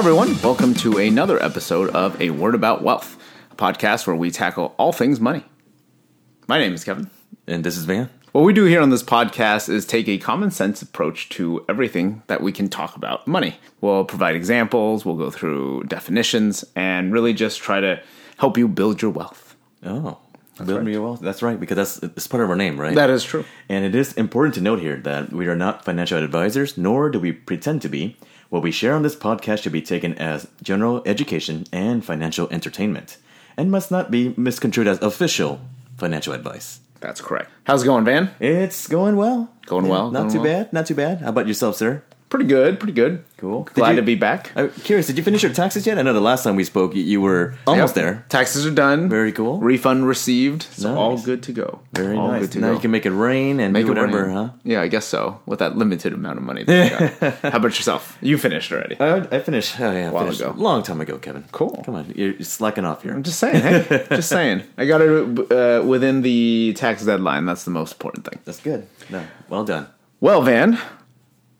Everyone. Welcome to another episode of A Word About Wealth, a podcast where we tackle all things money. My name is Kevin. And this is Van. What we do here on this podcast is take a common sense approach to everything that we can talk about money. We'll provide examples, we'll go through definitions, and really just try to help you build your wealth. Oh, build me wealth. That's right, because that's it's part of our name, right? That is true. And it is important to note here that we are not financial advisors, nor do we pretend to be. What we share on this podcast should be taken as general education and financial entertainment, and must not be misconstrued as official financial advice. That's correct. How's it going, Van? It's going well. Going well, Not going too well. bad. Not too bad. How about yourself, sir? Pretty good, pretty good. Cool. Glad you- to be back. I'm curious. Did you finish your taxes yet? I know the last time we spoke, you- you were almost Yep. there. Taxes are done. Very cool. Refund received. So Nice. all good to go. Very all nice. Good to now go. you can make it rain and Make whatever, rain. huh? Yeah, I guess so. With that limited amount of money. That you got. How about yourself? You finished already. I, I finished. Oh yeah, I While ago. long time ago, Kevin. Cool. Come on, you're slacking off here. I'm just saying. Hey, just saying. I got it uh, within the tax deadline. That's the most important thing. That's good. No, well done. Well, Van,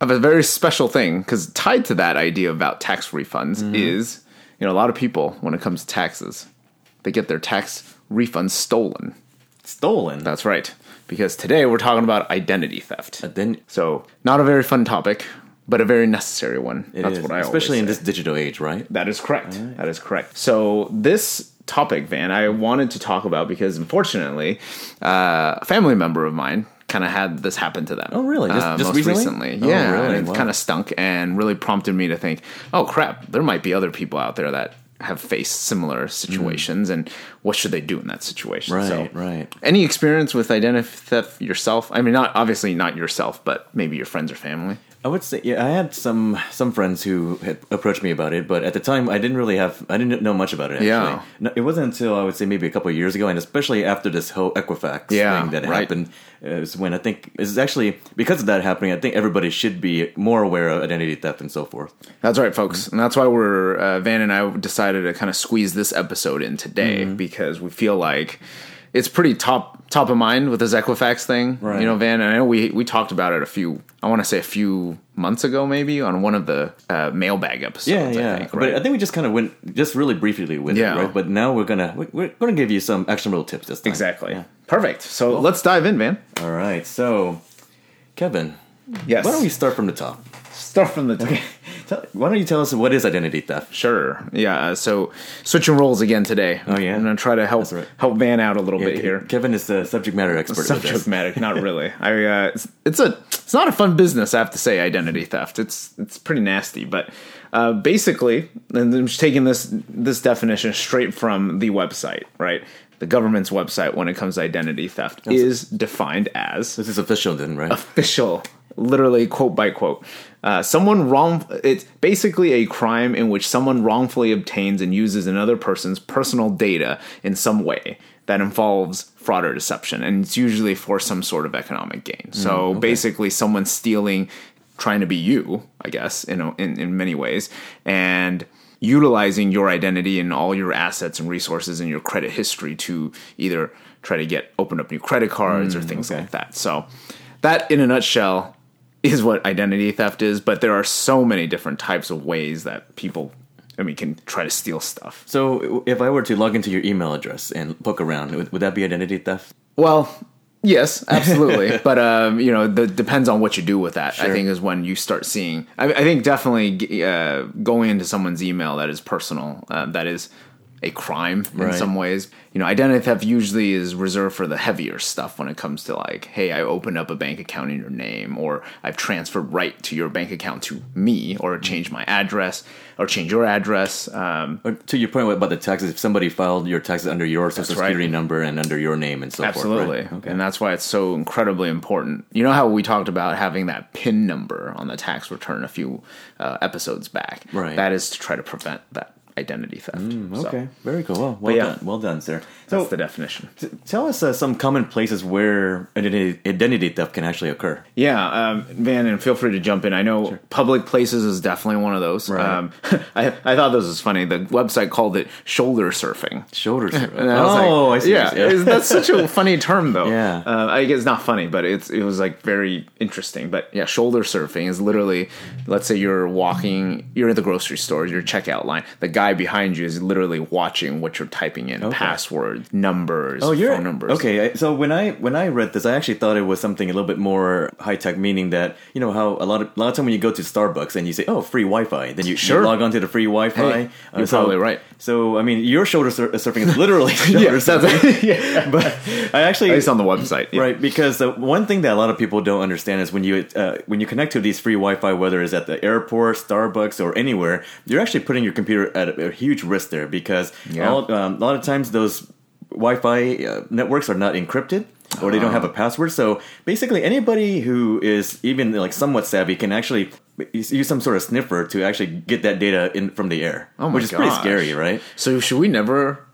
Have a very special thing because tied to that idea about tax refunds Mm-hmm. is, you know, a lot of people when it comes to taxes, they get their tax refunds stolen. Stolen. That's right. Because today we're talking about identity theft. But So, not a very fun topic, but a very necessary one. it That's is, what I especially in this digital age, right? That is correct. That is correct. So, this topic, Van, I wanted to talk about because unfortunately, uh, a family member of mine kind of had this happen to them. Oh, really? Just- Uh, just most recently? Oh, Yeah, really? and it Wow. kind of stunk and really prompted me to think, oh crap, there might be other people out there that have faced similar situations, and what should they do in that situation? Right, so, right. Any experience with identity theft yourself? I mean, not obviously not yourself, but maybe your friends or family. I would say, yeah, I had some some friends who had approached me about it, but at the time, I didn't really have, I didn't know much about it. Actually. Yeah. no, it wasn't until I would say maybe a couple of years ago, and especially after this whole Equifax Yeah, thing that right. happened, uh, is when I think is actually because of that happening. I think everybody should be more aware of identity theft and so forth. That's right, folks, and that's why we're uh, Van and I decided to kind of squeeze this episode in today Mm-hmm. because we feel like it's pretty top top of mind with this Equifax thing. Right. You know, Van, and I know we we talked about it a few. I want to say a few months ago, maybe on one of the uh, mailbag episodes. Yeah, yeah. I think, But? I think we just kind of went just really briefly with Yeah. it, right? But now we're gonna we- we're gonna give you some actionable tips this time. exactly. Yeah. Perfect. So let's dive in, Van. All right. So, Kevin, Yes. why don't we start from the top? Start from the Tell, why don't you tell us what is identity theft? Sure. Yeah. uh, So switching roles again today. Oh, yeah? I'm gonna try to help right. help Van out a little bit Ke- here. Kevin is the subject matter expert. subject matter not really i uh it's, it's a it's not a fun business i have to say identity theft it's it's pretty nasty but uh basically and i'm just taking this this definition straight from the website right the government's website when it comes to identity theft is defined as This is official, then, right? official, literally quote by quote. Uh, someone wrong. It's basically a crime in which someone wrongfully obtains and uses another person's personal data in some way that involves fraud or deception, and it's usually for some sort of economic gain. So basically, someone stealing, trying to be you, I guess, in a, in in many ways, and utilizing your identity and all your assets and resources and your credit history to either try to get open up new credit cards or things okay. like that. So that in a nutshell is what identity theft is, but there are so many different types of ways that people I mean can try to steal stuff. so, if I were to log into your email address and poke around, would, would that be identity theft? Well, yes, absolutely, but um, you know, the depends on what you do with that. I think is when you start seeing. I, I think definitely uh, going into someone's email that is personal, uh, that is a crime in Right. some ways. You know, identity theft usually is reserved for the heavier stuff when it comes to like, hey, I opened up a bank account in your name, or I've transferred right to your bank account to me, or changed my address, or change your address. Um, to your point about the taxes, if somebody filed your taxes under your social right. security number and under your name and so Absolutely. forth, right? And that's why it's so incredibly important. You know how we talked about having that PIN number on the tax return a few uh, episodes back? Right. That is to try to prevent that identity theft. Mm, Okay, very cool. Well, well yeah. done. Well done, sir. that's the definition. t- tell us uh, some common places where identity, identity theft can actually occur. Yeah, um, Van, and feel free to jump in. I know public places is definitely one of those. Right. Um, I, I thought this was funny. The website called it shoulder surfing. Shoulders. And I oh, like, I see. Yeah, it's- that's such a funny term, though. Yeah. uh, I guess it's not funny, but it's it was like very interesting. But yeah, shoulder surfing is literally, let's say you're walking, you're at the grocery store, your checkout line. The guy behind you is literally watching what you're typing in, passwords, numbers, Oh, you're phone numbers. Okay, so when I when I read this, I actually thought it was something a little bit more high tech, meaning that you know how a lot of a lot of time when you go to Starbucks and you say, "Oh, free Wi-Fi," then you, you Sure. log onto the free Wi-Fi. Hey, you're uh, so, probably right. So I mean, your shoulder sur- surfing is literally shoulder Yeah, surfing, yeah. but I actually it's on the website, yeah. Right, because the one thing that a lot of people don't understand is when you uh, when you connect to these free Wi-Fi, whether it's at the airport, Starbucks, or anywhere, you're actually putting your computer at a, a huge risk there because all, um, a lot of times those Wi-Fi uh, networks are not encrypted or they don't have a password. So basically, anybody who is even like somewhat savvy can actually use some sort of sniffer to actually get that data in from the air, Oh my which is pretty scary, right? So should we never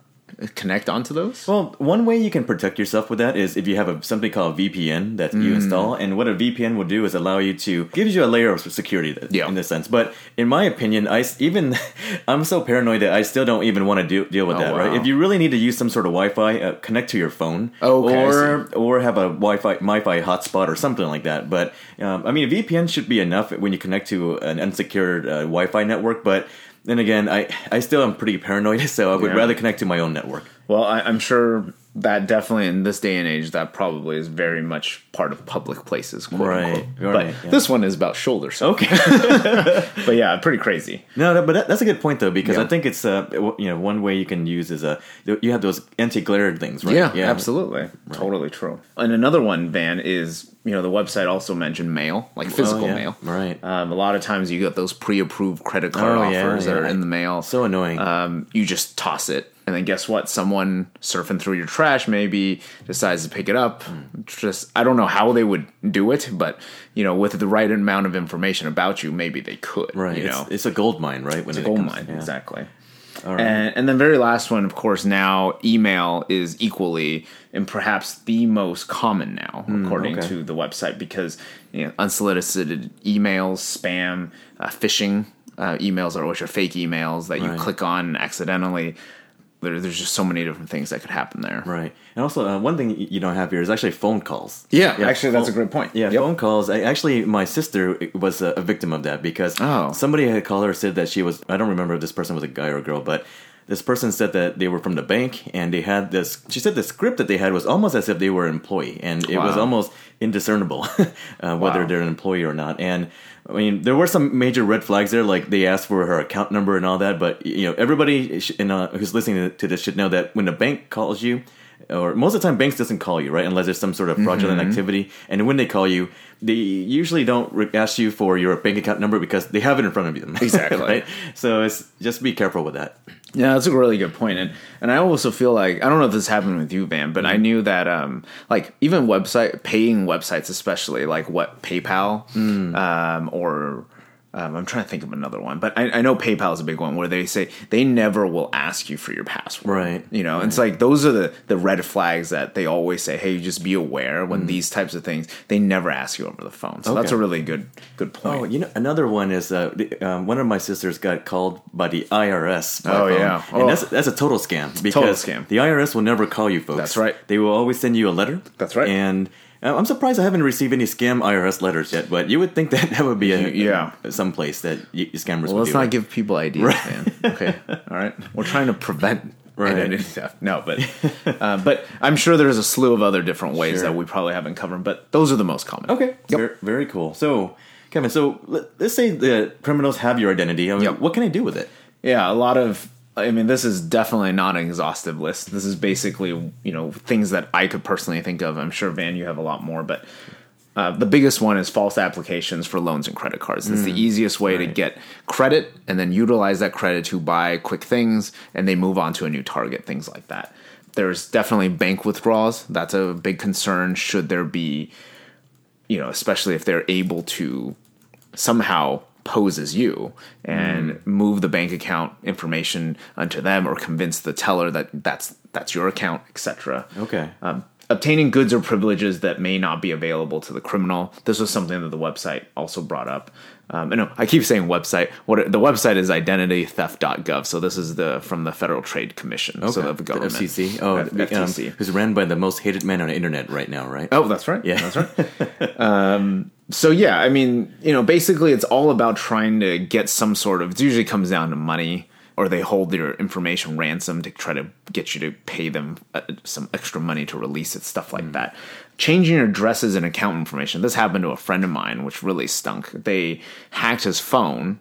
connect onto those? Well, one way you can protect yourself with that is if you have a, something called VPN that Mm. you install, and what a VPN will do is allow you to gives you a layer of security th- Yeah. in this sense. But in my opinion, I even I'm so paranoid that I still don't even want to do, deal with Oh, that. wow. Right? If you really need to use some sort of Wi-Fi, uh, connect to your phone, Okay, or or have a Wi-Fi MiFi hotspot or something like that. But um, I mean, a VPN should be enough when you connect to an unsecured uh, Wi-Fi network, but. Then again, I, I still am pretty paranoid, so I would Yeah. rather connect to my own network. Well, I, I'm sure that definitely in this day and age, that probably is very much part of public places, quote Right, unquote. right, but yeah. this one is about shoulder surfing. Okay. But yeah, pretty crazy. No, no, but that, that's a good point though because Yeah. I think it's uh you know one way you can use is a you have those anti glare things right Yeah, absolutely, totally true. And another one, Van, is you know the website also mentioned mail, like physical Oh, yeah. mail. Right. Um, a lot of times you get those pre-approved credit card Oh, yeah, offers that are in the mail. so annoying um, you just toss it and then guess what someone surfing through your trash maybe decides to pick it up just i don't know how they would do it but you know with the right amount of information about you maybe they could right you it's, know it's a gold mine right when it's a gold comes- mine yeah. exactly All right. and, and then very last one of course now email is equally and perhaps the most common now according Hmm, okay. to the website because you know, unsolicited emails spam uh, phishing uh, emails are which are fake emails that you Right. click on accidentally there, there's just so many different things that could happen there right and also uh, one thing you don't have here is actually phone calls yeah, actually that's a great point Yeah, Yep. phone calls. I, actually, my sister was a, a victim of that because Oh. somebody had called her said that she was. I don't remember if this person was a guy or a girl, but this person said that they were from the bank and they had this. She said the script that they had was almost as if they were an employee, and it was almost indiscernible uh, whether Wow. they're an employee or not. And I mean, there were some major red flags there, like they asked for her account number and all that. But you know, everybody sh- in, uh, who's listening to this should know that when a bank calls you, or most of the time, banks doesn't call you, right? Unless there's some sort of fraudulent Mm-hmm. activity. And when they call you, they usually don't ask you for your bank account number because they have it in front of them. Exactly. right? So it's just be careful with that. Yeah, that's a really good point, and and I also feel like I don't know if this happened with you, Van, but Mm-hmm. I knew that um like even website paying websites, especially like what PayPal, Mm. um or um, I'm trying to think of another one, but I, I know PayPal is a big one where they say they never will ask you for your password. Right. You know, it's like those are the the red flags that they always say. Hey, just be aware when these types of things they never ask you over the phone. So that's Mm. A really good good point. Oh, you know, another one is uh, the- um, one of my sisters got called by the IRS. by Oh, phone. yeah. and Oh. that's that's a total scam because scam. the IRS will never call you, folks. That's right. They will always send you a letter. That's right. And I'm surprised I haven't received any scam IRS letters yet, but you would think that that would be a Yeah. some place that y- scammers Well, would let's do. not right? give people ideas, man. Okay, all right. We're trying to prevent Right. identity theft. No, but uh, but I'm sure there's a slew of other different ways Sure. that we probably haven't covered. But those are the most common. Okay. Yep. Very, very cool. So, Kevin, so let, us say the criminals have your identity. I mean, Yep. What can I do with it? Yeah, a lot of. I mean, this is definitely not an exhaustive list. This is basically you know things that I could personally think of. I'm sure Van, you have a lot more, but. Uh, the biggest one is false applications for loans and credit cards. It's the easiest way to Mm, get credit and then utilize that credit to buy quick things and they move on to a new target, things like that. There's definitely bank withdrawals. That's a big concern. Should there be, you know, especially if they're able to somehow pose as you and Mm. move the bank account information unto them or convince the teller that that's that's your account, etc. Okay. Um, obtaining goods or privileges that may not be available to the criminal. This was something that the website also brought up. Um, and no, I keep saying website. What the website is identitytheft.gov. So this is the from the Federal Trade Commission. So Okay. the government. FCC. Oh, Uh, the, um, who's ran by the most hated man on the internet right now, right? Oh, that's right. Yeah. that's right. um, so yeah, I mean, you know, basically, it's all about trying to get some sort of. It usually comes down to money, or they hold their information ransom to try to get you to pay them uh, some extra money to release it, stuff like that. Changing your addresses and account information. This happened to a friend of mine, which really stunk. They hacked his phone.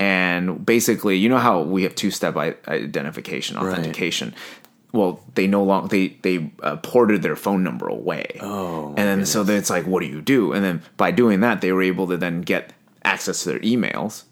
And basically, you know how we have two-step identification, authentication. Well, they no longer they they uh, ported their phone number away. Oh, and then so then it's like, what do you do? And then by doing that, they were able to then get access to their emails,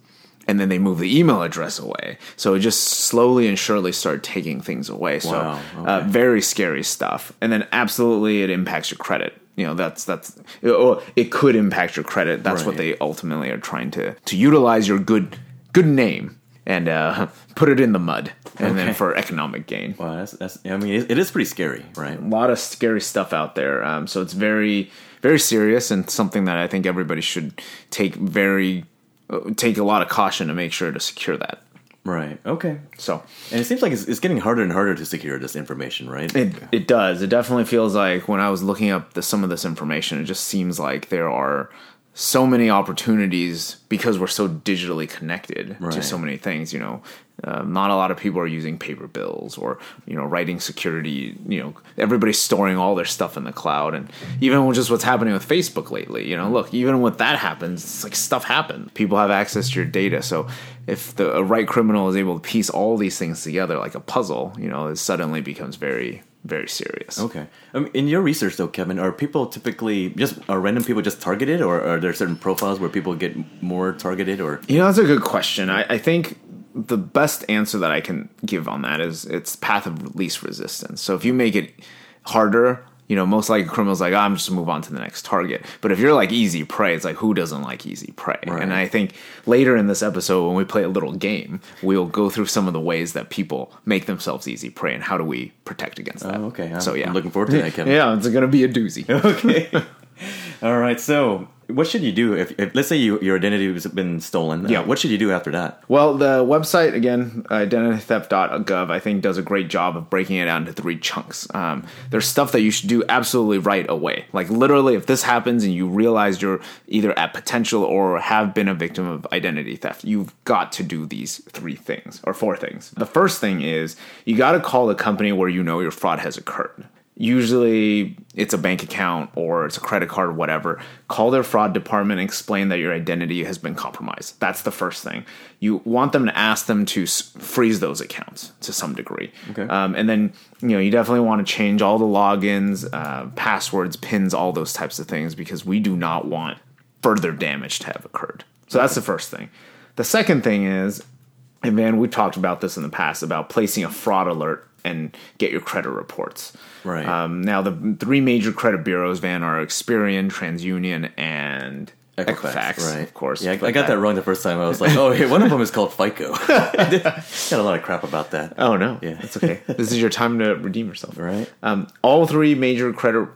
and then they moved the email address away. So it just slowly and surely started taking things away. So Wow, uh, very scary stuff. And then absolutely, it impacts your credit. You know, that's that's or it could impact your credit. That's what they ultimately are trying to to utilize your good good name and uh, put it in the mud, and then for economic gain Wow, that's, that's I mean, it, it is pretty scary, right? a lot of scary stuff out there. Um, so it's very, very serious and something that I think everybody should take very, uh, take a lot of caution to make sure to secure that. Right. Okay. So And it seems like it's, it's getting harder and harder to secure this information, right? it it does. It definitely feels like when I was looking up the, some of this information, it just seems like there are so many opportunities because we're so digitally connected to so many things. You know, uh, not a lot of people are using paper bills or you know writing security. You know, everybody's storing all their stuff in the cloud, and even just what's happening with Facebook lately. You know, look, even when that happens, it's like stuff happens. People have access to your data, so if the a right criminal is able to piece all these things together like a puzzle, you know, it suddenly becomes very very serious. Okay. Um, in your research, though, Kevin, are people typically just are random people just targeted, or are there certain profiles where people get more targeted? Or You know, that's a good question. I, I think the best answer that I can give on that is it's path of least resistance. So if you make it harder, you know, most likely criminals like, oh, I'm just move on to the next target. But if you're like easy prey, it's like who doesn't like easy prey? Right. And I think later in this episode, when we play a little game, we'll go through some of the ways that people make themselves easy prey and how do we protect against that. Oh, okay. I'm- so yeah, I'm looking forward to that, Kevin. Yeah, it's gonna be a doozy. okay. All right. So, what should you do if, if let's say you, your identity has been stolen? uh, Yeah. what should you do after that? Well, the website again, identitytheft.gov, I think does a great job of breaking it down into three chunks. Um, there's stuff that you should do absolutely right away. Like literally, if this happens and you realize you're either at potential or have been a victim of identity theft, you've got to do these three things or four things. The first thing is you got to call the company where you know your fraud has occurred usually it's a bank account or it's a credit card or whatever call their fraud department and explain that your identity has been compromised. That's the first thing. You want them to ask them to freeze those accounts to some degree. Okay. um, and then you know you definitely want to change all the logins uh, passwords pins all those types of things because we do not want further damage to have occurred. So that's the first thing. The second thing is and man, we talked about this in the past about placing a fraud alert and get your credit reports. Right. Um, now, the three major credit bureaus, Van, are Experian, TransUnion, and Equifax. right? Of course. Yeah, I, got that wrong the first time. I was like, oh, hey, one of them is called FICO. got a lot of crap about that. Oh no, Yeah. it's okay. this is your time to redeem yourself. Right. Um, all three major credit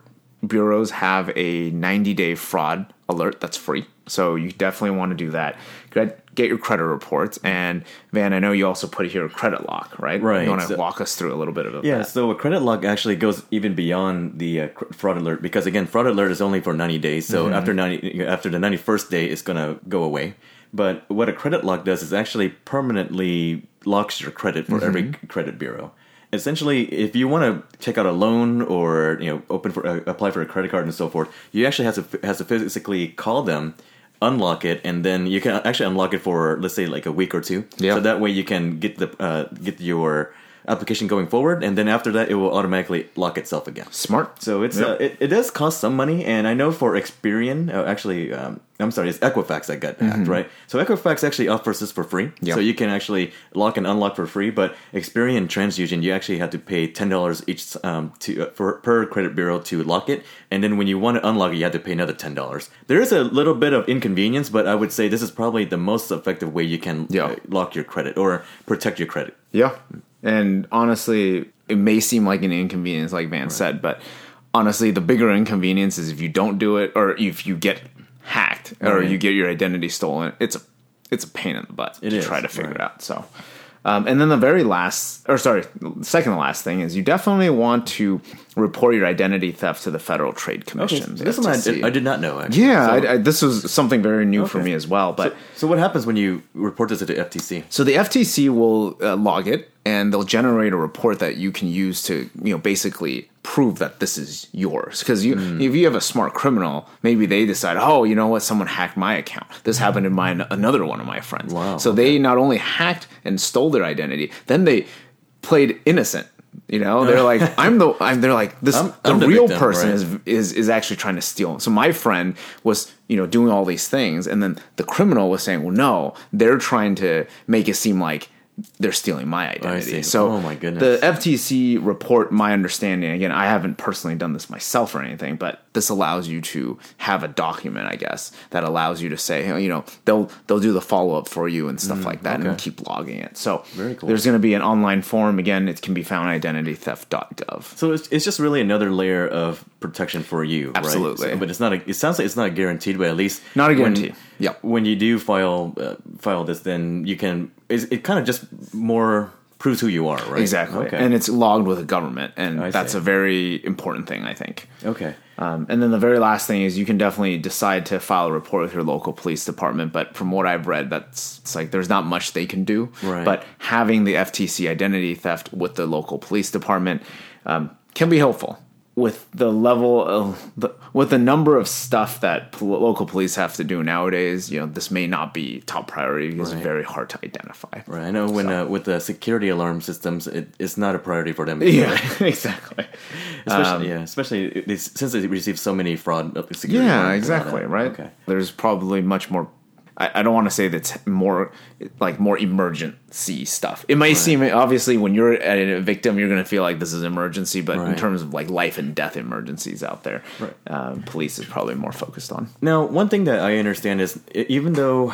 bureaus have a 90 day fraud alert that's free. So you definitely want to do that. Get, get your credit reports. And Van, I know you also put here a credit lock, right? Right. You want to So- walk us through a little bit of it? Yeah, that? so a credit lock actually goes even beyond the uh, fraud alert because again, fraud alert is only for 90 days. So Mm-hmm. after 90 after the 91st day it's going to go away. But what a credit lock does is actually permanently locks your credit for every Mm-hmm. credit bureau. Essentially, if you want to check out a loan or you know open for uh, apply for a credit card and so forth, you actually have to has to physically call them, unlock it, and then you can actually unlock it for let's say like a week or two. Yeah. So that way you can get the uh, get your application going forward, and then after that, it will automatically lock itself again. Smart. So it's Yep. uh, it, it does cost some money, and I know for Experian, uh, actually, um, I'm sorry, it's Equifax that got hacked, right? So Equifax actually offers this for free, Mm-hmm. Yep. so you can actually lock and unlock for free. But Experian TransUnion, you actually have to pay ten dollars each um, to uh, for per credit bureau to lock it, and then when you want to unlock it, you have to pay another ten dollars. There is a little bit of inconvenience, but I would say this is probably the most effective way you can Yeah. uh, lock your credit or protect your credit. Yeah. And honestly, it may seem like an inconvenience, like Van said, but honestly, the bigger inconvenience is if you don't do it or if you get hacked or Right. you get your identity stolen. It's a it's a pain in the butt It to is, try to figure right. it out. So. Um, and then the very last, or sorry, second to last thing is you definitely want to report your identity theft to the Federal Trade Okay, Commission. so this one I did, I did not know. Actually. Yeah, So- I, I, this was something very new for me as well. But So what happens when you report this to the FTC? so the FTC will uh, log it, and they'll generate a report that you can use to, you know, basically prove that this is yours. Because you, Hmm. if you have a smart criminal, maybe they decide, oh, you know what, someone hacked my account. This happened to my another one of my friends. Wow, So they not only hacked and stole their identity, then they played innocent. You know, they're like, I'm the, I'm. They're like, this. I'm- the I'm the real victim, person right? is is is actually trying to steal. So my friend was, you know, doing all these things, and then the criminal was saying, "Well, no, they're trying to make it seem like they're stealing my identity." see. So, Oh, my goodness. the FTC report, my understanding again, I haven't personally done this myself or anything, but this allows you to have a document, I guess, that allows you to say, you know, they'll they'll do the follow up for you and stuff like that, and Mm, keep logging it. So, cool. there's going to be an online form again. It can be found at identitytheft.gov. So it's, it's just really another layer of protection for you, right? Absolutely. So- but it's not. A, it sounds like it's not guaranteed, but at least Not a when- Yep. When you do file uh, file this, then you can. It kind of just more proves who you are, right? Exactly. Okay. And it's logged with a government, and I that's see. a very important thing, I think. okay. Um, and then the very last thing is you can definitely decide to file a report with your local police department. But from what I've read, that's it's like there's not much they can do. Right. But having the FTC identity theft with the local police department um, can be helpful. With the level of the, with the number of stuff that pol- local police have to do nowadays, you know, this may not be top priority because Right. it's very hard to identify. Right. I know when So- uh, with the security alarm systems, it, it's not a priority for them. Yeah, exactly. Especially, yeah, especially it's- since they receive so many fraud uh, security. Yeah, alarms and all exactly. Right. Okay. There's probably much more. I, I don't want to say that's more like more emergency stuff. It might seem obviously when you're a victim, you're going to feel like this is an emergency, but in terms of like life and death emergencies out there, Right. um, police is probably more focused on. Now, one thing that I understand is even though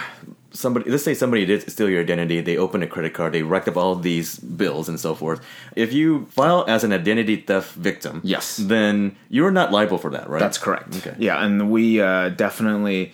somebody, let's say somebody did steal your identity, they opened a credit card, they racked up all these bills and so forth. If you file as an identity theft victim, Yes. then you're not liable for that, right? That's correct. Okay. Yeah, and we uh, definitely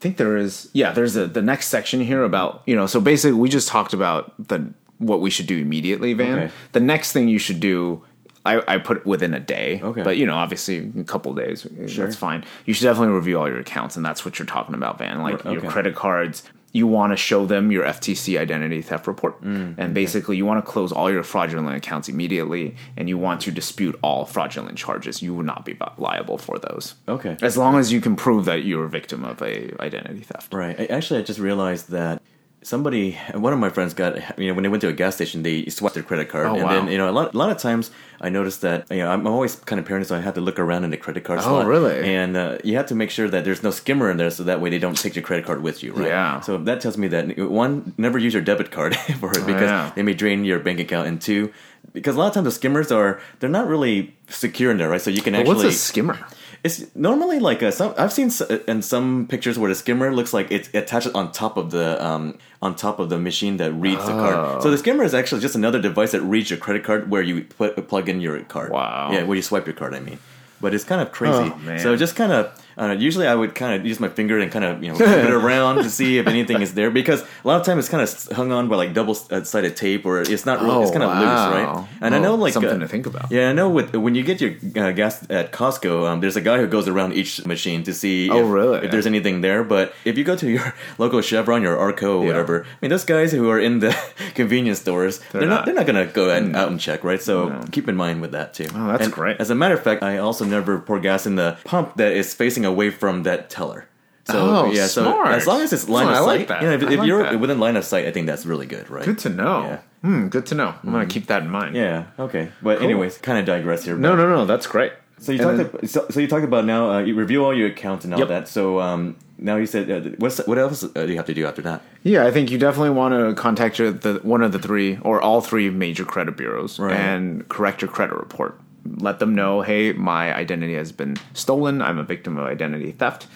think there is. Yeah, there's a, the next section here about you know. So basically, we just talked about the what we should do immediately, Van. Okay. The next thing you should do. I, I put within a day, Okay. but you know, obviously, a couple days, that's fine. You should definitely review all your accounts, and that's what you're talking about, Van. Like Right, your credit cards, you want to show them your FTC identity theft report, Mm, and basically, you want to close all your fraudulent accounts immediately, and you want to dispute all fraudulent charges. You would not be liable for those. Okay. As long as you can prove that you're a victim of a identity theft. Right. I, actually, I just realized that somebody, one of my friends got, you know, when they went to a gas station, they swiped their credit card, Oh, and wow. then you know, a lot, a lot of times I noticed that you know, I'm always kind of paranoid, so I had to look around in the credit card. Oh, slot. really? And uh, you have to make sure that there's no skimmer in there, so that way they don't take your credit card with you. Right. Yeah. So that tells me that one, never use your debit card for it because Oh, yeah. they may drain your bank account, and two. Because a lot of times the skimmers are they're not really secure in there, right? So you can But actually what's a skimmer? It's normally like a, some I've seen in some pictures where the skimmer looks like it's attached on top of the um on top of the machine that reads the Oh. card. So the skimmer is actually just another device that reads your credit card where you put plug in your card. Wow. Yeah, where you swipe your card. I mean, but it's kind of crazy. Oh, man. So just kind of. Uh, usually, I would kind of use my finger and kind of you know flip it around to see if anything is there because a lot of time it's kind of hung on by like double sided tape or it's not really it's Oh, kind of loose, right? And I Oh, know like something uh, to think about. Yeah, I know. With when you get your uh, gas at Costco, um, there's a guy who goes around each machine to see Oh, if, really? if there's anything there. But if you go to your local Chevron your Arco Yeah. whatever, I mean, those guys who are in the convenience stores, they're, not, not- they're not gonna go and, out and check, right? So keep in mind with that too. Oh, that's And great. As a matter of fact, I also never pour gas in the pump that is facing away from that teller. Oh, yeah, so smart. as long as it's line Oh, of I sight, like that. you know, if, if like you're that. within line of sight, I think that's really good, right? Good to know. Yeah. Hmm, good to know. I'm gonna keep that in mind. Yeah. Okay. But anyways, kind of digress here. No, no, no. That's great. So you And talked. then- about, so, so you talked about now. Uh, you review all your accounts and all Yep. that. So um, now you said uh, what's what else uh, do you have to do after that? Yeah, I think you definitely want to contact your, the one of the three or all three major credit bureaus Right. and correct your credit report. Let them know, hey, my identity has been stolen. I'm a victim of identity theft.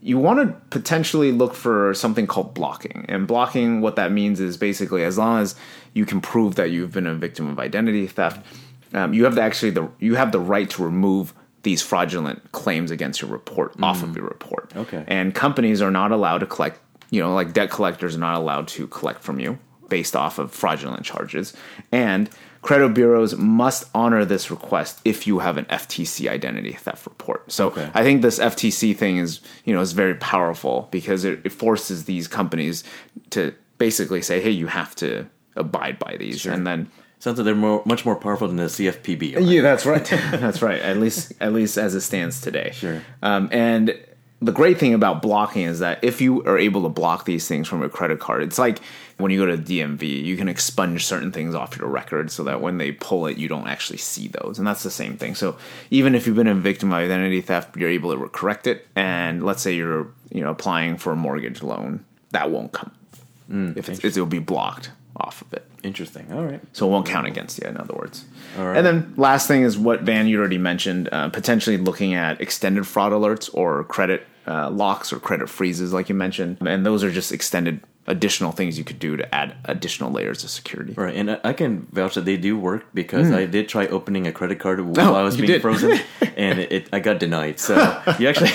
You want to potentially look for something called blocking. And blocking, what that means is basically as long as you can prove that you've been a victim of identity theft, um, you have the, actually the you have the right to remove these fraudulent claims against your report off of your report. Okay. And companies are not allowed to collect, you know, like debt collectors are not allowed to collect from you based off of fraudulent charges. And credit bureaus must honor this request if you have an FTC identity theft report. So Okay. I think this FTC thing is, you know, is very powerful because it, it forces these companies to basically say, hey, you have to abide by these. And then Sounds like they're more, much more powerful than the CFPB. right? yeah, that's right. that's right. At least, at least as it stands today. Sure. Um, and the great thing about blocking is that if you are able to block these things from your credit card, it's like when you go to DMV, you can expunge certain things off your record so that when they pull it, you don't actually see those. And that's the same thing. So even if you've been a victim of identity theft, you're able to correct it. And let's say you're, you know, applying for a mortgage loan, that won't come. if it's, it'll be blocked off of it. Interesting. All right. So it won't count against you, in other words. All right. And then last thing is what Van you already mentioned, uh, potentially looking at extended fraud alerts or credit uh, locks or credit freezes, like you mentioned. And those are just extended additional things you could do to add additional layers of security. Right, and I- can vouch that they do work because hmm. I did try opening a credit card while. Oh, I was being did. frozen, and it, it I got denied. So you actually,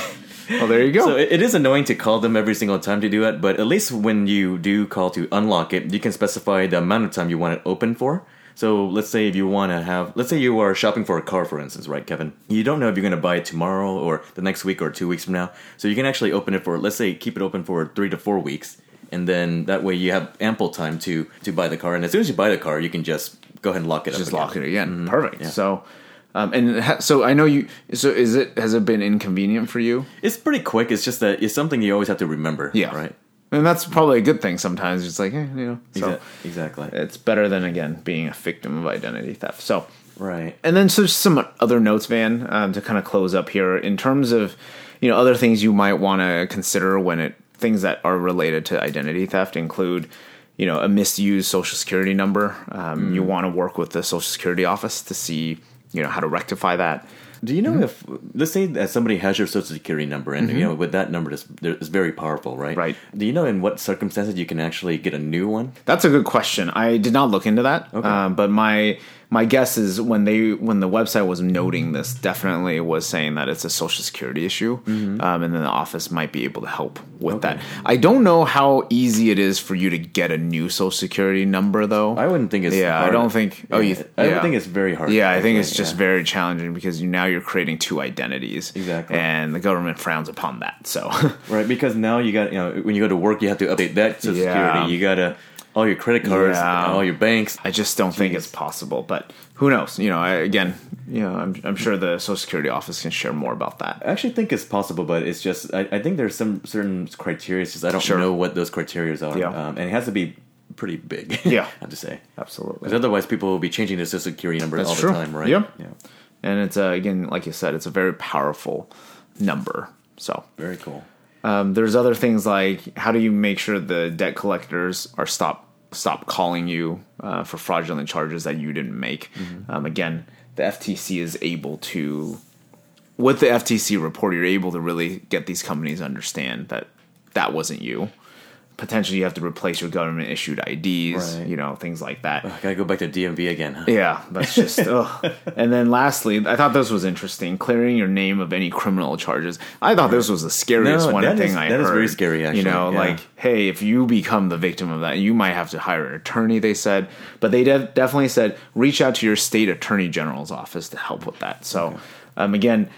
Well, there you go. so it, it is annoying to call them every single time to do it. But at least when you do call to unlock it, you can specify the amount of time you want it open for. So let's say if you want to have, let's say you are shopping for a car, for instance, right, Kevin? You don't know if you're going to buy it tomorrow or the next week or two weeks from now. So you can actually open it for, let's say, keep it open for three to four weeks, and then that way you have ample time to to buy the car. And as soon as you buy the car, you can just go ahead and lock it up. just again. lock it again. Perfect. So, um, and ha- so I know you. So is it has it been inconvenient for you? It's pretty quick. It's just that it's something you always have to remember. Yeah. Right. And that's probably a good thing. Sometimes it's like, eh, you know, so exactly. it's better than again being a victim of identity theft. So. Right. And then so just some other notes, Van, um, to kind of close up here in terms of you know other things you might want to consider when it things that are related to identity theft include you know a misused social security number. Um, You want to work with the social security office to see you know how to rectify that. Do you know if let's say that somebody has your social security number and you know with that number it's, it's very powerful, right? Mm-hmm. Right. Do you know in what circumstances you can actually get a new one? That's a good question. I did not look into that, um, but my my guess is when they when the website was noting this, definitely was saying that it's a social security issue, um, and then the office might be able to help with that. I don't know how easy it is for you to get a new social security number, though. I wouldn't think it's. Yeah, I don't think- oh, you- I yeah. don't think it's very hard. yeah, I think it's just yeah. very challenging because you, now you're creating two identities, Exactly. and the government frowns upon that. So, right because now you got you know when you go to work you have to update that social Yeah. security. You gotta all your credit cards, Yeah. all your banks. I just don't think it's possible, but who knows? You know, I, again, you know, I'm, I'm sure the Social Security office can share more about that. I actually think it's possible, but it's just I, I think there's some certain criteria. It's just I don't Sure. know what those criteria are, Yeah. um, and it has to be pretty big. Yeah. I have to say. Absolutely. Because otherwise, people will be changing their social security number That's all true. the time, right? Yep. Yeah. And it's, uh, again, like you said, it's a very powerful number. So Very cool. um, there's other things like how do you make sure the debt collectors are stop stop calling you uh, for fraudulent charges that you didn't make? Um, again, the FTC is able to, with the FTC report, you're able to really get these companies to understand that that wasn't you. Potentially, you have to replace your government issued IDs, Right. you know, things like that. I gotta go back to DMV again. Huh? Yeah, that's just. ugh. And then lastly, I thought this was interesting: clearing your name of any criminal charges. I thought this was the scariest No, one that thing is- I that heard. is very scary, actually, you know, yeah. like hey, if you become the victim of that, you might have to hire an attorney. They said, but they de- definitely said reach out to your state attorney general's office to help with that. So, um, again,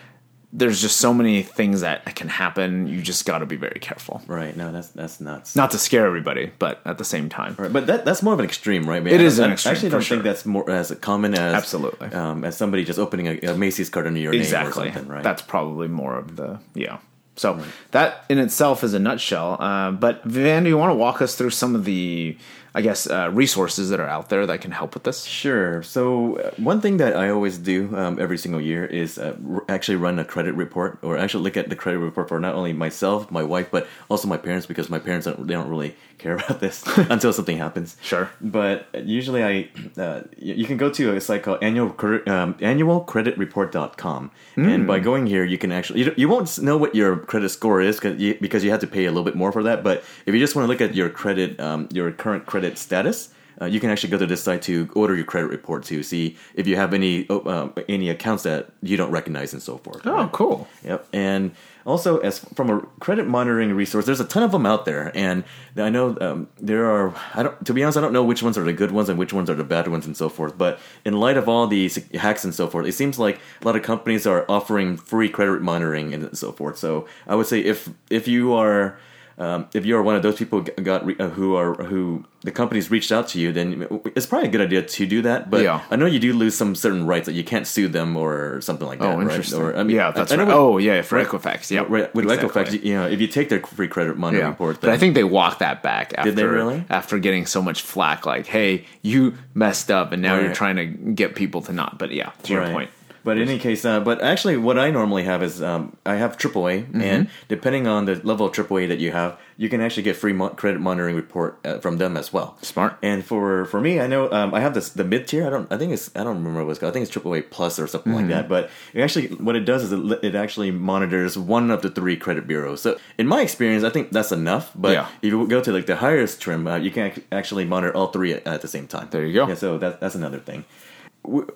there's just so many things that can happen. You just got to be very careful, Right. No, that's that's nuts. not to scare everybody, but at the same time, Right, but that, that's more of an extreme, right? I mean, It is I, an I extreme, actually don't sure. think that's more as common as Absolutely. um, as somebody just opening a, a Macy's card under your name or something, right? That's probably more of the yeah. So that in itself is a nutshell. Uh, but Van, do you want to walk us through some of the, I guess, uh, resources that are out there that can help with this? Sure. So uh, one thing that I always do um, every single year is uh, r- actually run a credit report, or actually look at the credit report for not only myself, my wife, but also my parents, because my parents don't, they don't really care about this until something happens. Sure. But usually, I uh, you can go to a site called annual um, annualcreditreport.com, and by going here, you can actually you, you won't know what your credit score is you, because you have to pay a little bit more for that. But if you just want to look at your credit, um, your current credit status. Uh, you can actually go to this site to order your credit report to see if you have any oh, um, any accounts that you don't recognize and so forth. Oh, right? cool. Yep. And also, as from a credit monitoring resource, there's a ton of them out there, and I know um, there are. I don't. To be honest, I don't know which ones are the good ones and which ones are the bad ones and so forth. But in light of all these hacks and so forth, it seems like a lot of companies are offering free credit monitoring and so forth. So I would say if if you are um, if you are one of those people who got re- uh, who are who the companies reached out to you, then it's probably a good idea to do that. But Yeah. I know you do lose some certain rights that you can't sue them or something like that. Oh, right? interesting. Or, I mean, yeah, that's I know right. with- oh, yeah, for right. Equifax. Yeah, Right, with exactly. Equifax, you know, if you take their free credit monitoring Yeah, report, but I think they walked that back after they really? after getting so much flack. Like, hey, you messed up, and now you're trying to get people to not. But yeah, to your point. But in any case, uh, but actually, what I normally have is um, I have AAA, Mm-hmm. and depending on the level of AAA that you have, you can actually get free mo- credit monitoring report uh, from them as well. Smart. And for for me, I know um, I have this the mid tier. I don't. I think it's. I don't remember what it's called. I think it's AAA plus or something Mm-hmm. like that. But it actually, what it does is it, it actually monitors one of the three credit bureaus. So in my experience, I think that's enough. But Yeah. if you go to like the highest trim, uh, you can actually monitor all three at, at the same time. There you go. Yeah. So that, that's another thing.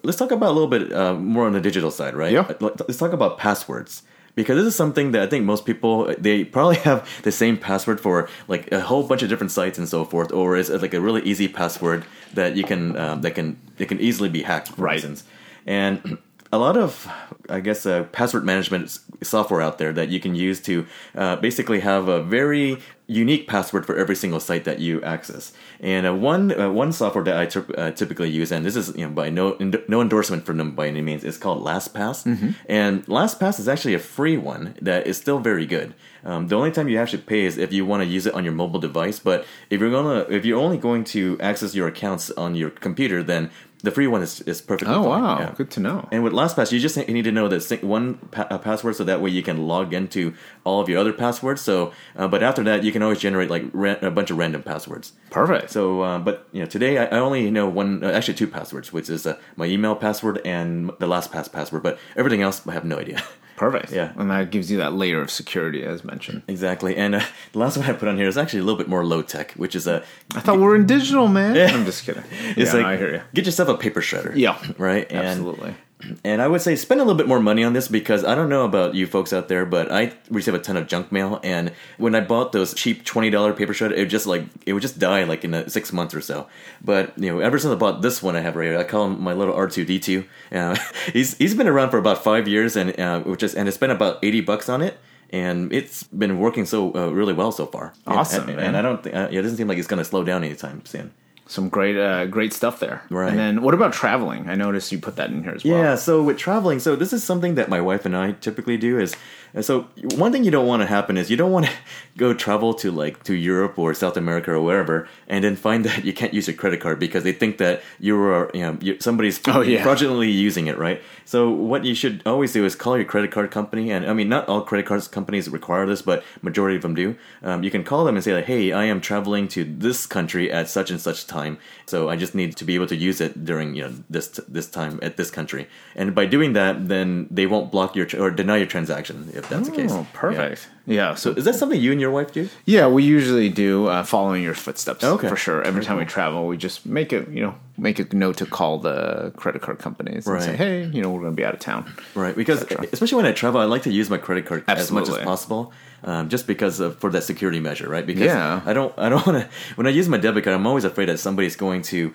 Let's talk about a little bit uh, more on the digital side, right? Yeah. Let- Let's talk about passwords because this is something that I think most people they probably have the same password for like a whole bunch of different sites and so forth, or it's like a really easy password that you can um, that can it can easily be hacked, for Right. instance. And a lot of I guess uh, password management software out there that you can use to uh, basically have a very unique password for every single site that you access. And uh, one uh, one software that I typ- uh, typically use, and this is you know by no no endorsement from them by any means, is called LastPass. And LastPass is actually a free one that is still very good. Um, the only time you actually pay is if you want to use it on your mobile device. But if you're gonna if you're only going to access your accounts on your computer, then the free one is, is perfectly Oh fine. wow, Yeah. good to know. And with LastPass, you just need to know that one pa- uh, password, so that way you can log into all of your other passwords. So, uh, but after that, you can always generate like ra- a bunch of random passwords. Perfect. So, uh, but you know, today I, I only know one, uh, actually two passwords, which is uh, my email password and the LastPass password. But everything else, I have no idea. Perfect. Yeah. and that gives you that layer of security, as mentioned. exactly. And uh, the last one I put on here is actually a little bit more low tech, which is a. I thought we're in digital, man. I'm just kidding. It's yeah, like no, I hear you. get yourself a paper shredder. Yeah, Right. And Absolutely. And I would say spend a little bit more money on this because I don't know about you folks out there, but I receive a ton of junk mail. And when I bought those cheap twenty dollar paper shredder, it just like it would just die like in a, six months or so. But you know, ever since I bought this one, I have right here. I call him my little R two D two. Uh, He's he's been around for about five years, and uh, which is and it's spent about eighty bucks on it. And it's been working so uh, really well so far. And- Awesome, and, man. and I don't think uh, yeah, it doesn't seem like it's going to slow down anytime soon. Some great, uh, great stuff there. Right. And then, what about traveling? I noticed you put that in here as well. Yeah, so with traveling, so this is something that my wife and I typically do is and so one thing you don't want to happen is you don't want to go travel to like to Europe or South America or wherever and then find that you can't use your credit card because they think that you are you know you, somebody's Oh, yeah. fraudulently using it, right? So what you should always do is call your credit card company and I mean not all credit cards companies require this, but majority of them do. Um, you can call them and say like, "Hey, I am traveling to this country at such and such time, so I just need to be able to use it during you know this this time at this country." And by doing that, then they won't block your tr- or deny your transaction if that's the case. Oh, perfect. Yeah. so, Is that something you and your wife do? yeah, we usually do uh, following your footsteps. Okay. For sure. Every time we travel, we just make it, you know, make a note to call the credit card companies and say, hey, you know, we're going to be out of town. Right, because especially when I travel, I like to use my credit card as much as possible, um, just because of, for that security measure, right? Because Yeah. I don't, I don't want to. When I use my debit card, I'm always afraid that somebody's going to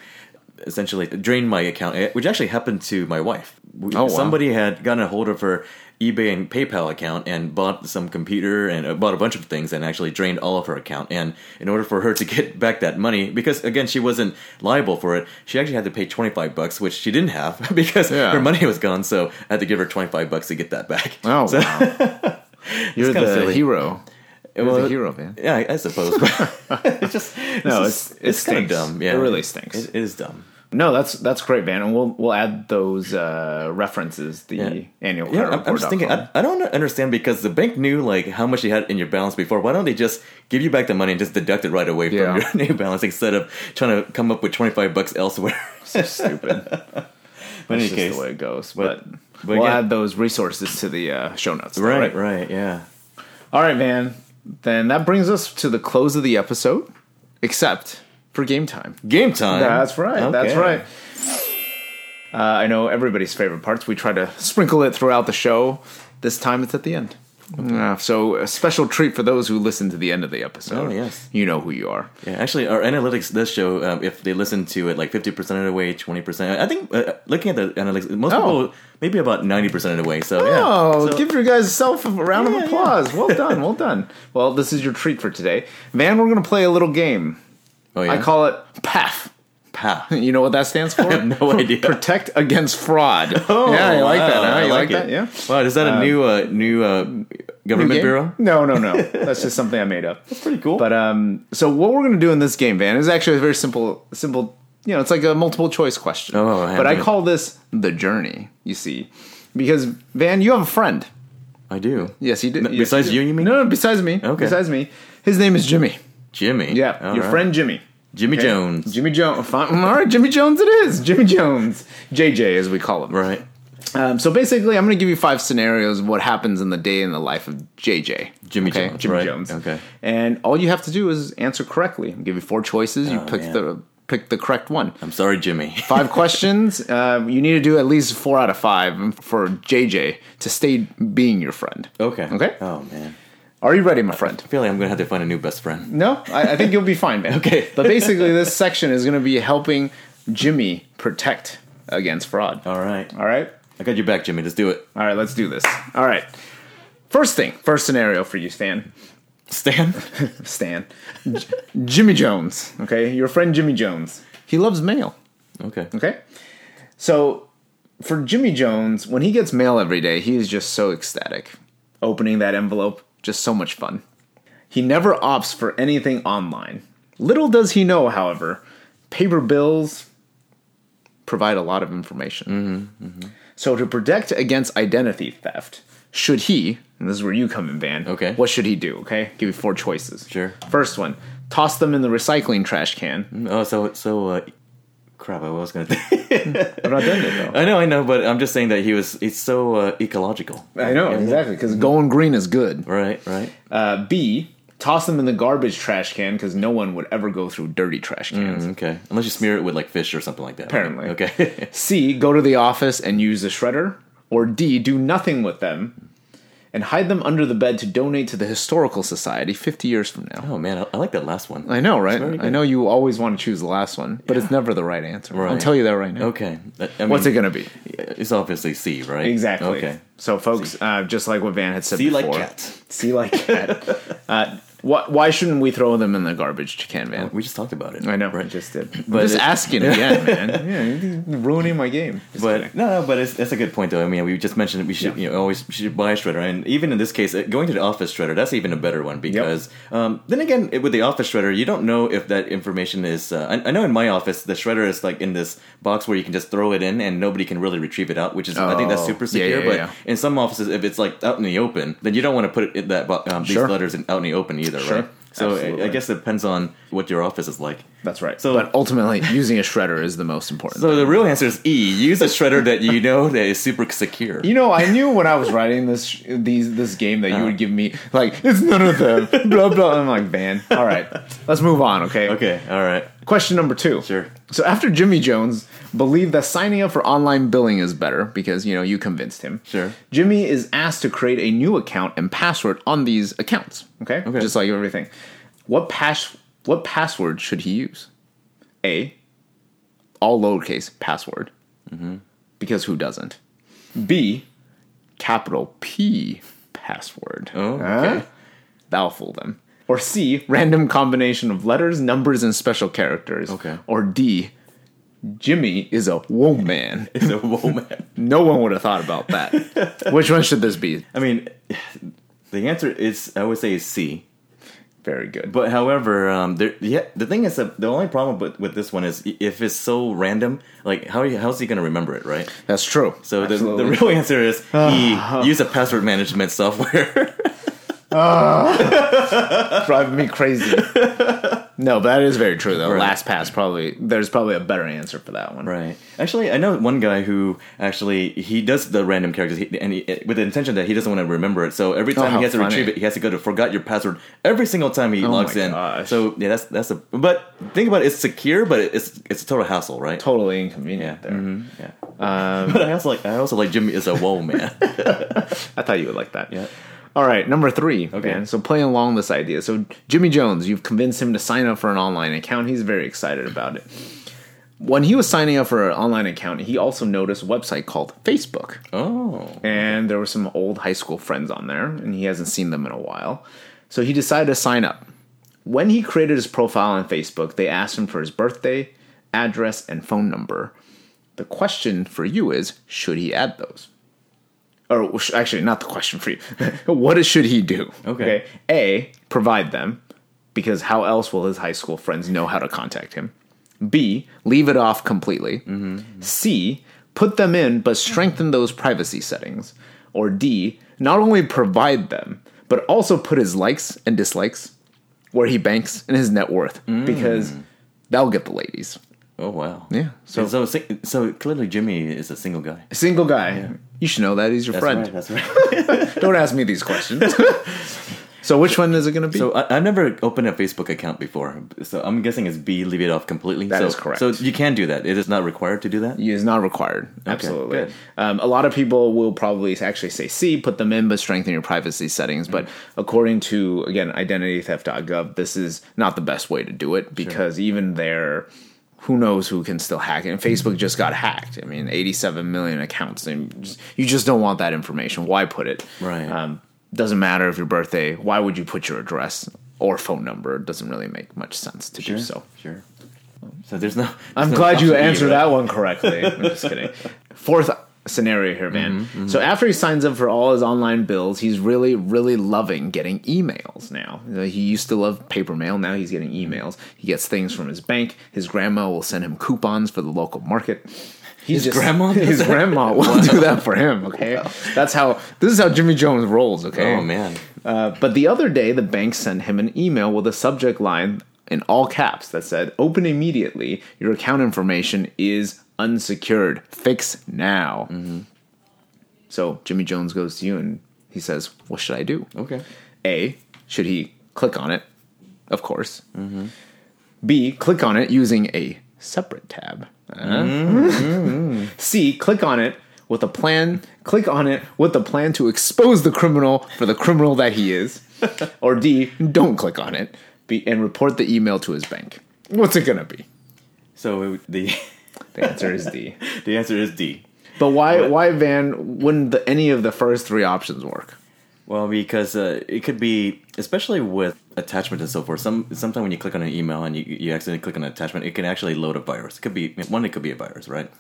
essentially drain my account, eh, which actually happened to my wife. Oh, wow. Somebody had gotten a hold of her eBay and PayPal account and bought some computer and uh, bought a bunch of things and actually drained all of her account. And in order for her to get back that money, because again she wasn't liable for it, she actually had to pay twenty five bucks, which she didn't have because Yeah. her money was gone. So I had to give her twenty five bucks to get that back. Oh, So- wow. You're the silly. hero. You're Well, the hero, man. Yeah, I, I suppose. it's just No, it's, it's- just- it it's kind of dumb. Yeah, It really stinks. It, it is dumb. No, that's that's great, man. And we'll we'll add those uh, references. The Yeah. annual. Yeah, I'm, I'm just thinking. I, I don't understand because the bank knew like how much you had in your balance before. Why don't they just give you back the money and just deduct it right away Yeah. from your new balance instead of trying to come up with twenty five bucks elsewhere? so stupid. But in any just case, the way it goes. but- But, but we'll yeah. add those resources to the uh, show notes. though, right, right, yeah. All right, man. Then that brings us to the close of the episode, except for game time. Game time. That's right. That's right. Uh, I know everybody's favorite parts. We try to sprinkle it throughout the show. This time it's at the end. Uh, so a special treat for those who listen to the end of the episode. Oh, yes. You know who you are. Yeah, actually, our analytics does show um, if they listen to it like fifty percent of the way, twenty percent. I think uh, looking at the analytics, most Oh. people maybe about ninety percent of the way. So yeah, Oh, So- give your guys self a round Yeah, of applause. Well done, well done. Well, this is your treat for today. Van, we're going to play a little game. Oh, yeah? I call it PAF. PAF. You know what that stands for? have no idea. Protect against fraud. Oh, yeah, you like that, huh? I You like, it. that? Yeah. Wow, is that a new uh, new uh, government Game? bureau? No, no, no. That's just something I made up. That's pretty cool. But um, so what we're going to do in this game, Van, is actually a very simple, simple. You know, it's like a multiple choice question. Oh, I but I call this the journey. You see, because Van, you have a friend. I do. Yes, he did. No, yes, besides you, you mean? No, no, besides me. Okay. Besides me. His name is Jimmy. Jimmy. Yeah, All your right. friend Jimmy. Jimmy Okay? Jones. Jimmy Jones. All right, Jimmy Jones. It is Jimmy Jones. JJ, as we call him. Right. Um, so basically, I'm going to give you five scenarios of what happens in the day in the life of JJ. Jimmy okay? Jones, Jimmy right. Jones. Okay. And all you have to do is answer correctly. I'll give you four choices. You Oh, pick man. the pick the correct one. I'm sorry, Jimmy. Five questions. Uh, you need to do at least four out of five for JJ to stay being your friend. okay. Okay. Oh man. Are you ready, my friend? I feel like I'm gonna have to find a new best friend. No, I, I think you'll be fine, man. Okay. But basically, this section is going to be helping Jimmy protect against fraud. All right. All right. I got your back, Jimmy. Let's do it. All right. Let's do this. All right. First thing, first scenario for you, Stan. Stan. Stan. J- Jimmy Jones. Okay, your friend Jimmy Jones. He loves mail. okay. Okay. So for Jimmy Jones, when he gets mail every day, he is just so ecstatic. Opening that envelope, just so much fun. He never opts for anything online. Little does he know, however, paper bills provide a lot of information. Mm-hmm, mm-hmm. So to protect against identity theft, should he, and this is where you come in, Van. Okay. What should he do? Okay. Give you four choices. Sure. First one, toss them in the recycling trash can. Mm, oh, so so. Uh, crap! I was gonna. Think. I'm not done yet, though. I know, I know, but I'm just saying that he was. He's so uh, ecological. I know, exactly, because going green is good. Right. Right. Uh, B, toss them in the garbage trash can because no one would ever go through dirty trash cans. Okay. Unless you smear it with like fish or something like that. Apparently. Okay. C, go to the office and use the shredder. Or D, do nothing with them and hide them under the bed to donate to the Historical Society 50 years from now. oh man, I, I like that last one. I know, right? I know you always want to choose the last one, but it's never the right answer. I'll tell you that right now. Okay. I mean, What's it going to be? It's obviously C, right? Exactly. Okay. So, folks, uh, just like what Van had said C like before, cat. C like cat. uh, wh- why shouldn't we throw them in the garbage can, Van? We just talked about it. I know, Right. I just did. But But just it- asking again, man. Yeah, you're ruining my game. Just But kidding. no, no, but it's, that's a good point though. I mean, we just mentioned we should you know always we should buy a shredder, and even in this case, uh, going to the office shredder that's even a better one because um, then again, with the office shredder, you don't know if that information is. Uh, I, I know in my office, the shredder is like in this box where you can just throw it in and nobody can really retrieve it out, which is I think that's Oh, super secure. yeah, but yeah. in some offices, if it's like out in the open, then you don't want to put it in that bo- um, these Sure. letters in, out in the open either, Sure. right? So I, I guess it depends on what your office is like. That's right. So- but ultimately, using a shredder is the most important. So the real answer is E. Use a shredder that you know that is super secure. you know, I knew when I was writing this these this game that you Uh-huh. would give me like it's none of them. blah blah. I'm like, Van. All right, let's move on. Okay. Okay, all right. Question number two. Sure. So after Jimmy Jones believed that signing up for online billing is better because you know you convinced him. Sure. Jimmy is asked to create a new account and password on these accounts. Okay. Okay. Just like everything. What pass what password should he use? A. All lowercase password. Mm-hmm. Because who doesn't? B. Capital P password. Oh, okay. That'll fool them. Or C, random combination of letters, numbers, and special characters. Okay. Or D, Jimmy is a woman. It's a woman. No one would have thought about that. Which one should this be? I mean, The answer is I would say is C. Very good. But however, um, there, yeah, the thing is that the only problem with, with this one is if it's so random, like how how's he going to remember it, right? That's true. So the, the real answer is he used a password management software. Ah. driving me crazy. no, but that is very true though. Right. LastPass probably there's probably a better answer for that one. right. Actually, I know one guy who actually he does the random characters he, and he, with the intention that he doesn't want to remember it. So every oh, time Oh, he has to retrieve it, he has to go to forgot your password every single time he Oh logs in. gosh. So yeah, that's that's a. But think about it, it's secure, but it's it's a total hassle, right? Totally inconvenient there. Mm-hmm. Yeah. Um, but I also like I also like Jimmy is a whoa man. I thought you would like that. Yeah. All right, number three. Okay. man. So playing along this idea. So Jimmy Jones, you've convinced him to sign up for an online account. He's very excited about it. When he was signing up for an online account, he also noticed a website called Facebook. oh. and there were some old high school friends on there, and he hasn't seen them in a while. So he decided to sign up. When he created his profile on Facebook, they asked him for his birthday, address, and phone number. The question for you is should he add those? Or actually, not the question for you. what should he do? Okay. A, provide them, because how else will his high school friends know how to contact him? B, leave it off completely. Mm-hmm. C, put them in but strengthen those privacy settings. Or D, not only provide them, but also put his likes and dislikes, where he banks, and his net worth, mm. because that'll get the ladies. Oh wow. Yeah, So so- so so clearly Jimmy is a single guy. Single guy. You should know that. He's your That's friend. right. That's right. Don't ask me these questions. so which one is it going to be? So I, I've never opened a Facebook account before. So I'm guessing it's B. Leave it off completely. That so, is correct. So you can do that. It is not required to do that. It is not required. Absolutely. good. Um, a lot of people will probably actually say C, put them in, but strengthen your privacy settings. But according to, again, identitytheft.gov, this is not the best way to do it because even there, who knows who can still hack it. And Facebook just got hacked. I mean, 87 million accounts. And just- you just don't want that information. Why put it? Right. Um, doesn't matter if your birthday. Why would you put your address or phone number? It doesn't really make much sense to do so. Sure. So there's no. I'm no glad you answered right? that one correctly. I'm just kidding. Fourth scenario here, Van. So after he signs up for all his online bills, he's really, really loving getting emails now. He used to love paper mail. Now he's getting emails. He gets things from his bank. His grandma will send him coupons for the local market. He's His grandma does his grandma will do that for him. Okay, that's how. This is how Jimmy Jones rolls. Okay. Oh man. Uh, but the other day, the bank sent him an email with a subject line in all caps that said, Open immediately. Your account information is unsecured. Fix now. So Jimmy Jones goes to you and he says, What should I do? Okay. A, should he click on it? Of course. B, click on it using a separate tab. Uh. C, click on it with a plan. Click on it with a plan to expose the criminal for the criminal that he is. or D, don't click on it be, and report the email to his bank. What's it gonna be? So the The answer is D. the answer is D. But why? Why Van? Wouldn't the, any of the first three options work? Well, because uh, it could be, especially with attachment and so forth. Some sometimes when you click on an email and you, you accidentally click on an attachment, it can actually load a virus. It could be one. It could be a virus, right?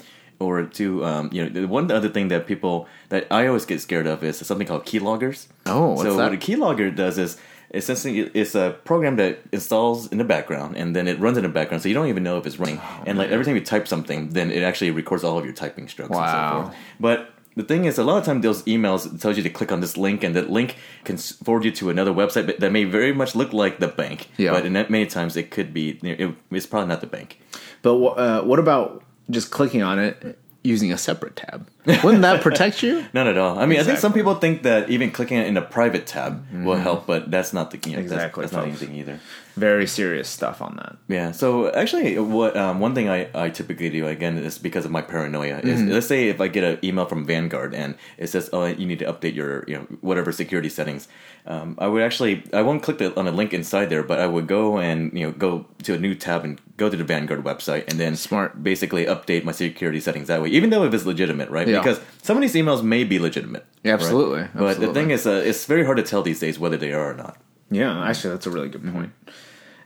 Or two, um, you know, the one other thing that people that I always get scared of is something called keyloggers. Oh, what's so that? what a keylogger does is essentially it's a program that installs in the background and then it runs in the background, so you don't even know if it's running. and like every time you type something, then it actually records all of your typing strokes. And Wow. so forth. But the thing is, a lot of time those emails tells you to click on this link, and that link can forward you to another website that- that may very much look like the bank. Yeah. But in that many times, it could be. It, it's probably not the bank. But uh, what about just clicking on it using a separate tab? Wouldn't that protect you? Not at all. I mean, I think some people think that even clicking it in a private tab will mm-hmm. help, but that's not the you know, that's- Exactly, That's, not anything either. Very serious stuff on that. Yeah. So actually, what um, one thing I, I typically do again is because of my paranoia is Mm-hmm. let's say if I get an email from Vanguard and it says oh you need to update your you know whatever security settings, um, I would actually I won't click the, on a link inside there, but I would go and you know go to a new tab and go to the Vanguard website and then Smart. basically update my security settings that way, even though if it's legitimate, right? Yeah. Because some of these emails may be legitimate. Yeah, right? absolutely, But the thing is, uh, it's very hard to tell these days whether they are or not. Yeah, actually, that's a really good point.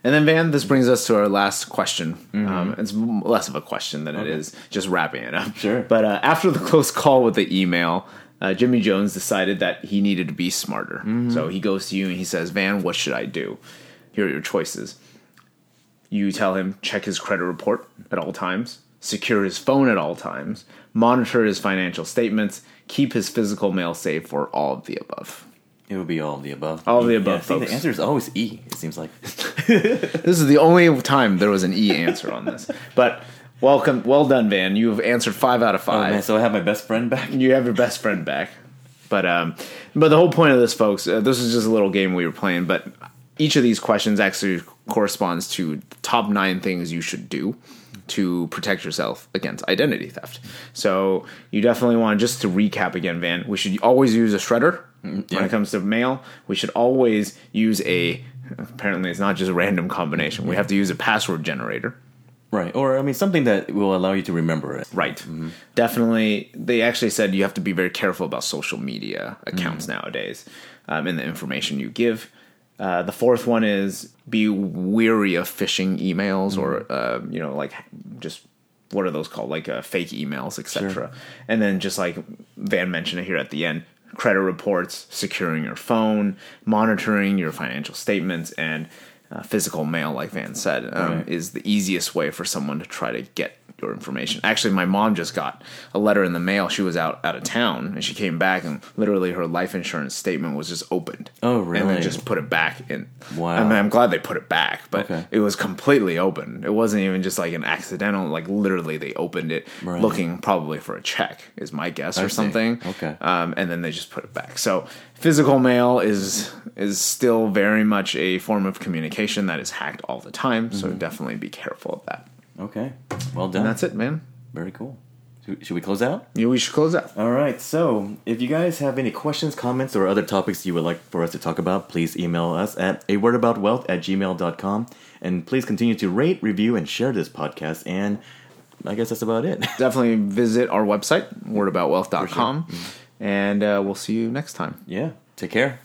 And then, Van, this brings us to our last question. Um, it's less of a question than it is just wrapping it up. Sure. But uh, after the close call with the email, uh, Jimmy Jones decided that he needed to be smarter. So he goes to you and he says, Van, what should I do? Here are your choices. You tell him check his credit report at all times, secure his phone at all times, monitor his financial statements, keep his physical mail safe, or all of the above. It would be all of the above. All of the Yeah, above, see, folks. the answer is always E. It seems like. This is the only time there was an E answer on this. But welcome, well done, Van. You have answered five out of Oh five. man, so I have my best friend back. you have your best friend back. But um, but the whole point of this, folks, uh, this is just a little game we were playing. But each of these questions actually corresponds to the top nine things you should do to protect yourself against identity theft. So you definitely want just to recap again, Van. We should always use a shredder when it comes to mail. We should always use a. Apparently, it's not just a random combination. We have to use a password generator. Right, or I mean something that will allow you to remember it. Right. Definitely. They actually said you have to be very careful about social media accounts nowadays um, and the information you give. Uh, the fourth one is be weary of phishing emails or, uh, you know, like just what are those called? Like uh, fake emails, etc. And then just like Van mentioned it here at the end credit reports, securing your phone, monitoring your financial statements, and uh, physical mail, like Van said, um, Right. is the easiest way for someone to try to get your information. Actually, my mom just got a letter in the mail. She was out out of town and she came back and literally her life insurance statement was just opened. Oh, really? And then just put it back in. Wow. I mean, I'm glad they put it back, but Okay. it was completely open. It wasn't even just like an accidental. Like literally, they opened it Right. looking probably for a check, is my guess, I or see. something. Okay. Um, and then they just put it back. So physical mail is is still very much a form of communication that is hacked all the time. So Mm-hmm. definitely be careful of that. Okay, well done. And that's it, man. Very cool. Should we close out? Yeah, we should close out. All right. So, if you guys have any questions, comments, or other topics you would like for us to talk about, please email us at a word about wealth at gmail.com. And please continue to rate, review, and share this podcast. And I guess that's about it. Definitely visit our website, wordaboutwealth.com. And uh, we'll see you next time. yeah. Take care.